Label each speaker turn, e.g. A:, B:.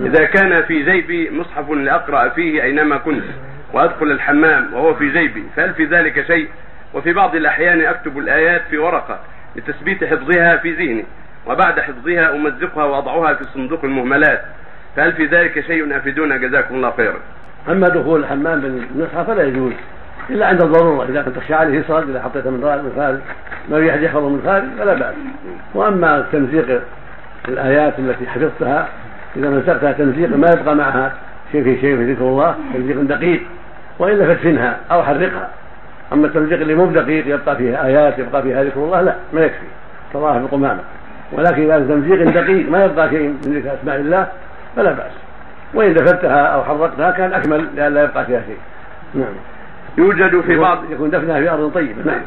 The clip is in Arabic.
A: إذا كان في جيبي مصحف لأقرأ فيه أينما كنت وأدخل الحمام وهو في جيبي فهل في ذلك شيء؟ وفي بعض الأحيان أكتب الآيات في ورقة لتثبيت حفظها في ذهني وبعد حفظها أمزقها وأضعها في صندوق المهملات فهل في ذلك شيء أفيدونا؟ جزاكم الله خيرا.
B: أما دخول الحمام بالنصحى فلا يجوز إلا عند الضرورة إذا كنت تخشى عليه صاد إذا حطيته من خارج ما يحفظه من خارج فلا بأس. وأما تمزيق الآيات التي حفظتها إذا مزقتها تمزيقا ما يبقى معها شيء في شيء في ذكر الله تمزيق دقيق وإلا فادفنها أو حرقها. أما التمزيق اللي مو بدقيق يبقى فيه آيات يبقى فيها ذكر الله لا ما يكفي. كظاهر القمامة. ولكن إذا تمزيق دقيق ما يبقى شيء من ذكر أسماء الله فلا بأس. وإن دفنتها أو حرقتها كان أكمل لئلا يبقى فيها شيء. نعم.
A: يوجد في بعض
B: يكون دفنها في أرض طيبة. نعم.